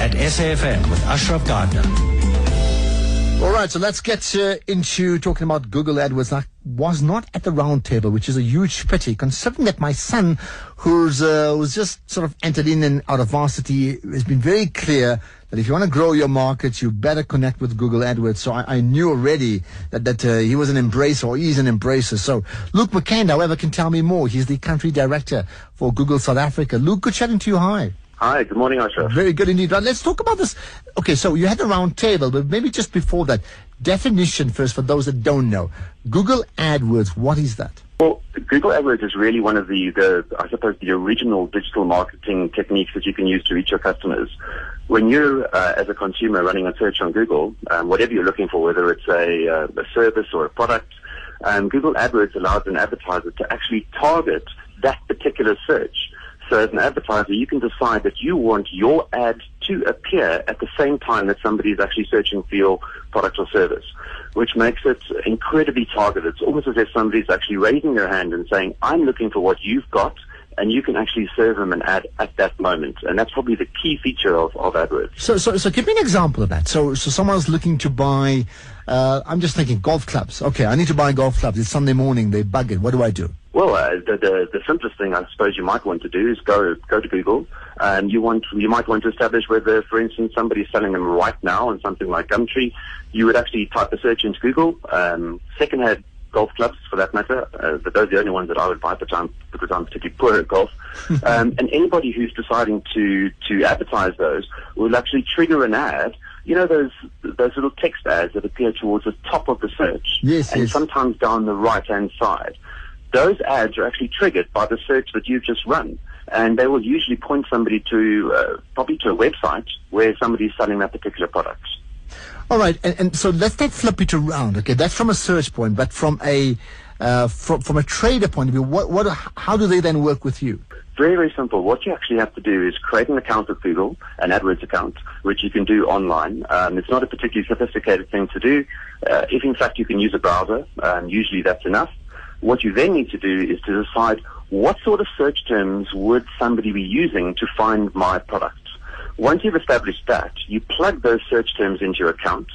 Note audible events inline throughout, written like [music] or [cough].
at SAFM with Ashraf Garda. All right, so let's get uh, into talking about Google AdWords. I was not at the round table, which is a huge pity, considering that my son, who's uh, was just sort of entered in and out of varsity, has been very clear that if you want to grow your market, you better connect with Google AdWords. So I, I knew already that that uh, he was an embracer or he's an embracer. So Luke McKend, however, can tell me more. He's the country director for Google South Africa. Luke, good chatting to you. Hi. Hi, good morning, Ashraf. Very good indeed. Let's talk about this. Okay, so you had the round table, but maybe just before that, definition first for those that don't know. Google AdWords, what is that? Well, Google AdWords is really one of the, the, I suppose, the original digital marketing techniques that you can use to reach your customers. When you're, uh, as a consumer, running a search on Google, um, whatever you're looking for, whether it's a, uh, a service or a product, um, Google AdWords allows an advertiser to actually target that particular search. So as an advertiser, you can decide that you want your ad to appear at the same time that somebody is actually searching for your product or service, which makes it incredibly targeted. It's almost as if somebody's actually raising their hand and saying, I'm looking for what you've got, and you can actually serve them an ad at that moment. And that's probably the key feature of, of AdWords. So, so, so give me an example of that. So, so someone's looking to buy, uh, I'm just thinking golf clubs. Okay, I need to buy golf clubs. It's Sunday morning. They bug it. What do I do? Well, uh, the, the, the simplest thing I suppose you might want to do is go go to Google. and you want you might want to establish whether, for instance, somebody's selling them right now on something like Gumtree. You would actually type a search into Google. Um, secondhand golf clubs, for that matter, uh, but those are the only ones that I would buy because I'm, because I'm particularly poor at golf. [laughs] um, and anybody who's deciding to to advertise those will actually trigger an ad you know those those little text ads that appear towards the top of the search, yes, and yes. sometimes down the right hand side those ads are actually triggered by the search that you've just run. And they will usually point somebody to, uh, probably to a website where somebody's selling that particular product. All right, and, and so let's not flip it around. Okay, that's from a search point, but from a uh, from from a trader point of view, what what how do they then work with you? Very very simple. What you actually have to do is create an account with Google, an AdWords account, which you can do online. Um, it's not a particularly sophisticated thing to do. Uh, if in fact you can use a browser, um, usually that's enough. What you then need to do is to decide what sort of search terms would somebody be using to find my product. Once you've established that, you plug those search terms into your account,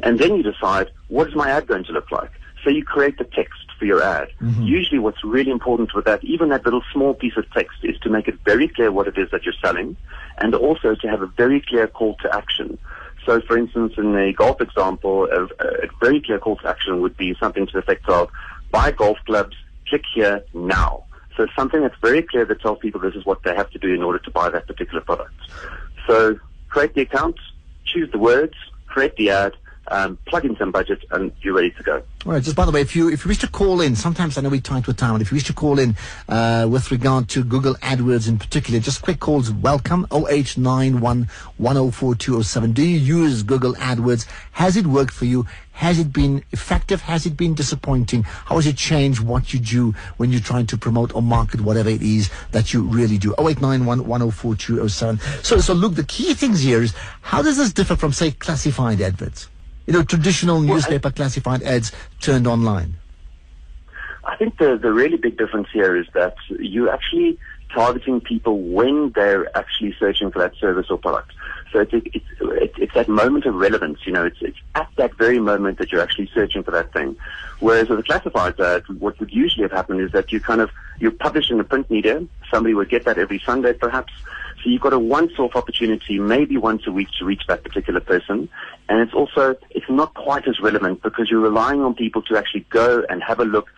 and then you decide what is my ad going to look like. So you create the text for your ad. Mm-hmm. Usually what's really important with that, even that little small piece of text, is to make it very clear what it is that you're selling, and also to have a very clear call to action. So, for instance, in the golf example, a, a very clear call to action would be something to the effect of, buy golf clubs, click here now. So it's something that's very clear that tells people this is what they have to do in order to buy that particular product. So create the account, choose the words, create the ad, um, plug in some budget, and you're ready to go. All right. Just by the way, if you if you wish to call in, sometimes I know we're tight with time, but if you wish to call in uh, with regard to Google AdWords in particular, just quick calls welcome. 0891 104207. Do you use Google AdWords? Has it worked for you? Has it been effective? Has it been disappointing? How has it changed what you do when you're trying to promote or market whatever it is that you really do? 0891 104207. So, so look, the key things here is how does this differ from, say, classified adverts? You know, traditional newspaper classified ads turned online. I think the, the really big difference here is that you're actually targeting people when they're actually searching for that service or product. So it's, it's, it's, it's that moment of relevance, you know, it's, it's at that very moment that you're actually searching for that thing. Whereas with a classified ad, what would usually have happened is that you kind of, you publish in the print media, somebody would get that every Sunday perhaps, so you've got a once-off opportunity, maybe once a week to reach that particular person. And it's also, it's not quite as relevant because you're relying on people to actually go and have a look.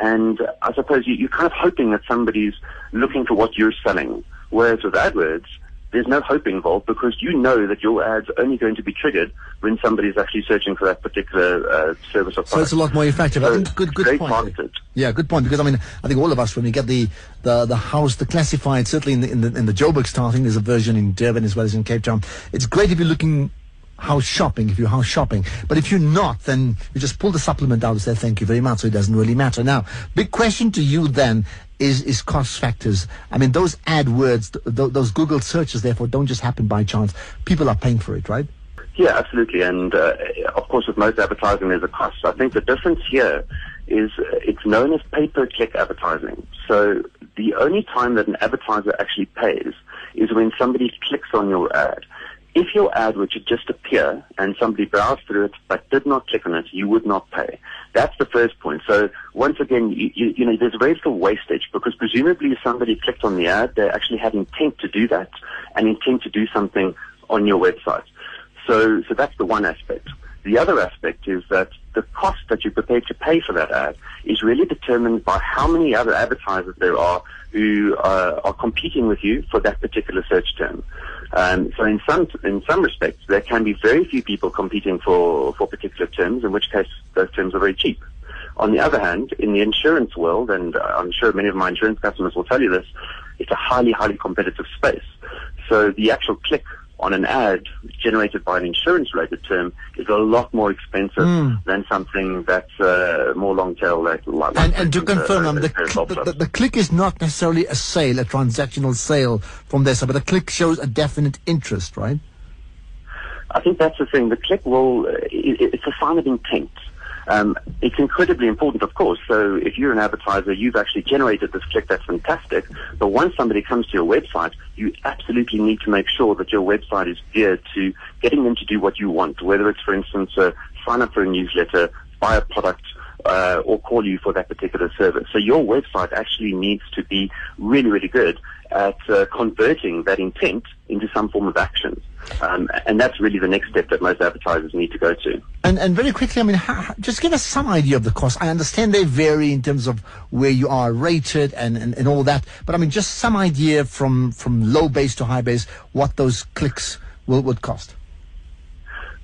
And I suppose you, you're kind of hoping that somebody's looking for what you're selling. Whereas with AdWords, there's no hope involved because you know that your ad's only going to be triggered when somebody's actually searching for that particular uh, service or product. So it's a lot more effective. So I think good, good point. targeted. Yeah, good point. Because I mean, I think all of us, when we get the the, the house, the classified, certainly in the in the, in the Joburg think there's a version in Durban as well as in Cape Town. It's great if you're looking house shopping, if you're house shopping. But if you're not, then you just pull the supplement out and say thank you very much. So it doesn't really matter. Now, big question to you then is is cost factors. I mean, those ad words, th- th- those Google searches, therefore, don't just happen by chance. People are paying for it, right? Yeah, absolutely. And uh, of course, with most advertising, there's a cost. I think the difference here is uh, it's known as pay-per-click advertising. So the only time that an advertiser actually pays is when somebody clicks on your ad. If your ad were to just appear and somebody browsed through it but did not click on it, you would not pay. That's the first point. So once again, you, you, you know, there's a very little wastage because presumably if somebody clicked on the ad, they actually had intent to do that and intent to do something on your website. So, so that's the one aspect. The other aspect is that the cost that you're prepared to pay for that ad is really determined by how many other advertisers there are who uh, are competing with you for that particular search term. Um, so in some in some respects, there can be very few people competing for for particular terms, in which case those terms are very cheap. On the other hand, in the insurance world, and I'm sure many of my insurance customers will tell you this, it's a highly highly competitive space. So the actual click on an ad generated by an insurance related term is a lot more expensive mm. than something that's uh, more long tail like, like and, and to confirm um, the, the, the, the, click is not necessarily a sale a transactional sale from there but the click shows a definite interest right? I think that's the thing. The click will uh, it, it's a sign of intent um, it's incredibly important, of course. So if you're an advertiser, you've actually generated this click. That's fantastic. But once somebody comes to your website, you absolutely need to make sure that your website is geared to getting them to do what you want. Whether it's, for instance, uh, sign up for a newsletter, buy a product, uh, or call you for that particular service. So your website actually needs to be really, really good at uh, converting that intent into some form of action. Um, and that's really the next step that most advertisers need to go to. And, and very quickly, I mean, how, just give us some idea of the cost. I understand they vary in terms of where you are rated and, and, and all that. But I mean, just some idea from, from low base to high base, what those clicks will, would cost.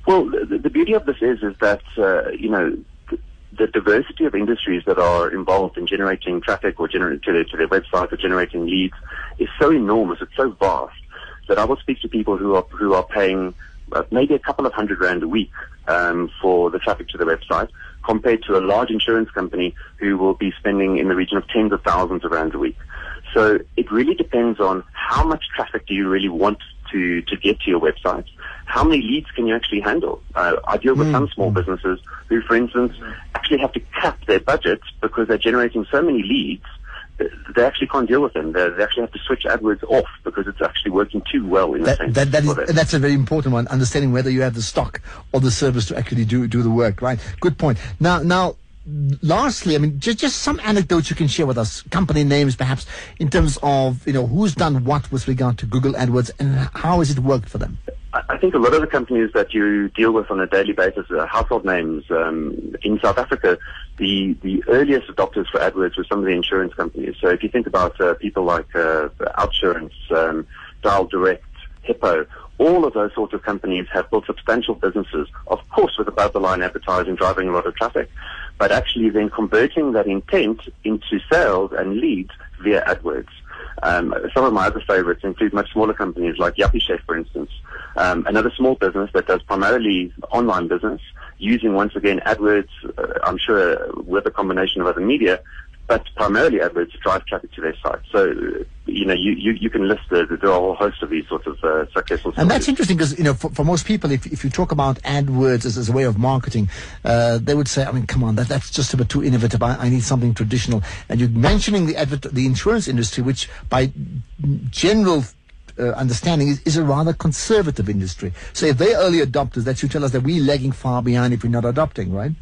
Well, the, the beauty of this is, is that, uh, you know, the diversity of industries that are involved in generating traffic or generating to their, to their website or generating leads is so enormous, it's so vast that I will speak to people who are who are paying uh, maybe a couple of hundred rand a week um, for the traffic to the website, compared to a large insurance company who will be spending in the region of tens of thousands of rand a week. So it really depends on how much traffic do you really want to, to get to your website. How many leads can you actually handle? Uh, I deal with mm. some small businesses who, for instance, actually have to cap their budgets because they're generating so many leads they actually can't deal with them. They, they, actually have to switch AdWords off because it's actually working too well in that, sense. That, that is, that's a very important one, understanding whether you have the stock or the service to actually do, do the work, right? Good point. Now, now, lastly, I mean, just, just some anecdotes you can share with us, company names perhaps, in terms of, you know, who's done what with regard to Google AdWords and how has it worked for them? I think a lot of the companies that you deal with on a daily basis are household names. Um, in South Africa, the, the earliest adopters for AdWords were some of the insurance companies. So if you think about uh, people like uh, Outsurance, um, Dial Direct, Hippo, all of those sorts of companies have built substantial businesses, of course with above the line advertising driving a lot of traffic, but actually then converting that intent into sales and leads via AdWords. Um, some of my other favorites include much smaller companies like Yuppiechef, for instance, um, another small business that does primarily online business, using once again AdWords, uh, I'm sure with a combination of other media, but primarily AdWords drive traffic to their site. So, you know, you, you, you can list the, the, the whole host of these sorts of uh, successful. And that's interesting because, you know, for, for most people, if, if you talk about AdWords as, as a way of marketing, uh, they would say, I mean, come on, that, that's just a bit too innovative. I, I need something traditional. And you're mentioning the, adver- the insurance industry, which by general uh, understanding is, is, a rather conservative industry. So if they're early adopters, that should tell us that we're lagging far behind if we're not adopting, right?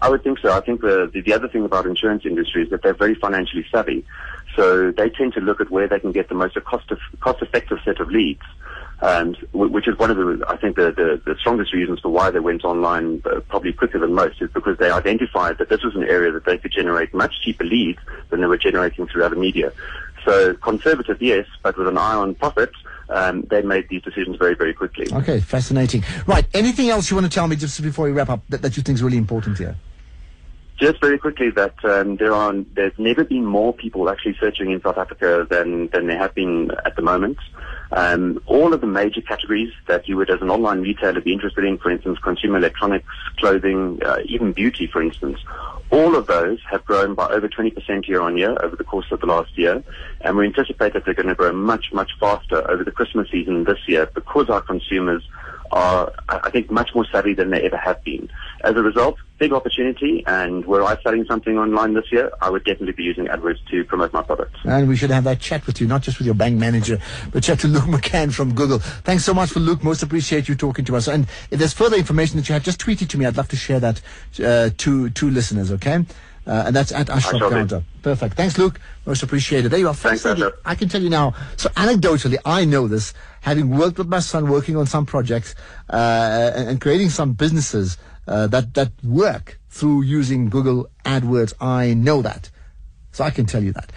I would think so. I think the, the, the other thing about insurance industry is that they're very financially savvy. So they tend to look at where they can get the most cost of, cost effective set of leads. And which is one of the, I think the, the, the strongest reasons for why they went online uh, probably quicker than most is because they identified that this was an area that they could generate much cheaper leads than they were generating through other media. So conservative, yes, but with an eye on profit, um, they made these decisions very, very quickly. Okay, fascinating. Right, anything else you want to tell me just before we wrap up that, that you think is really important here? Just very quickly that um, there are there's never been more people actually searching in South Africa than than there have been at the moment. Um, all of the major categories that you would, as an online retailer, be interested in, for instance, consumer electronics, clothing, uh, even beauty, for instance, all of those have grown by over 20% year on year over the course of the last year, and we anticipate that they're going to grow much, much faster over the Christmas season this year because our consumers are, I think, much more savvy than they ever have been. As a result, big opportunity, and were I selling something online this year, I would definitely be using AdWords to promote my products. And we should have that chat with you, not just with your bank manager, but chat to Luke [laughs] McKend from Google. Thanks so much for Luke. Most appreciate you talking to us. And if there's further information that you have, just tweet it to me. I'd love to share that uh, to to listeners. Okay. Uh, and that's at Ashraf. Counter. Perfect. Thanks, Luke. Most appreciated. There you are. Thanks, I can tell you now. So anecdotally, I know this, having worked with my son, working on some projects, uh, and, and creating some businesses uh, that that work through using Google AdWords. I know that, so I can tell you that.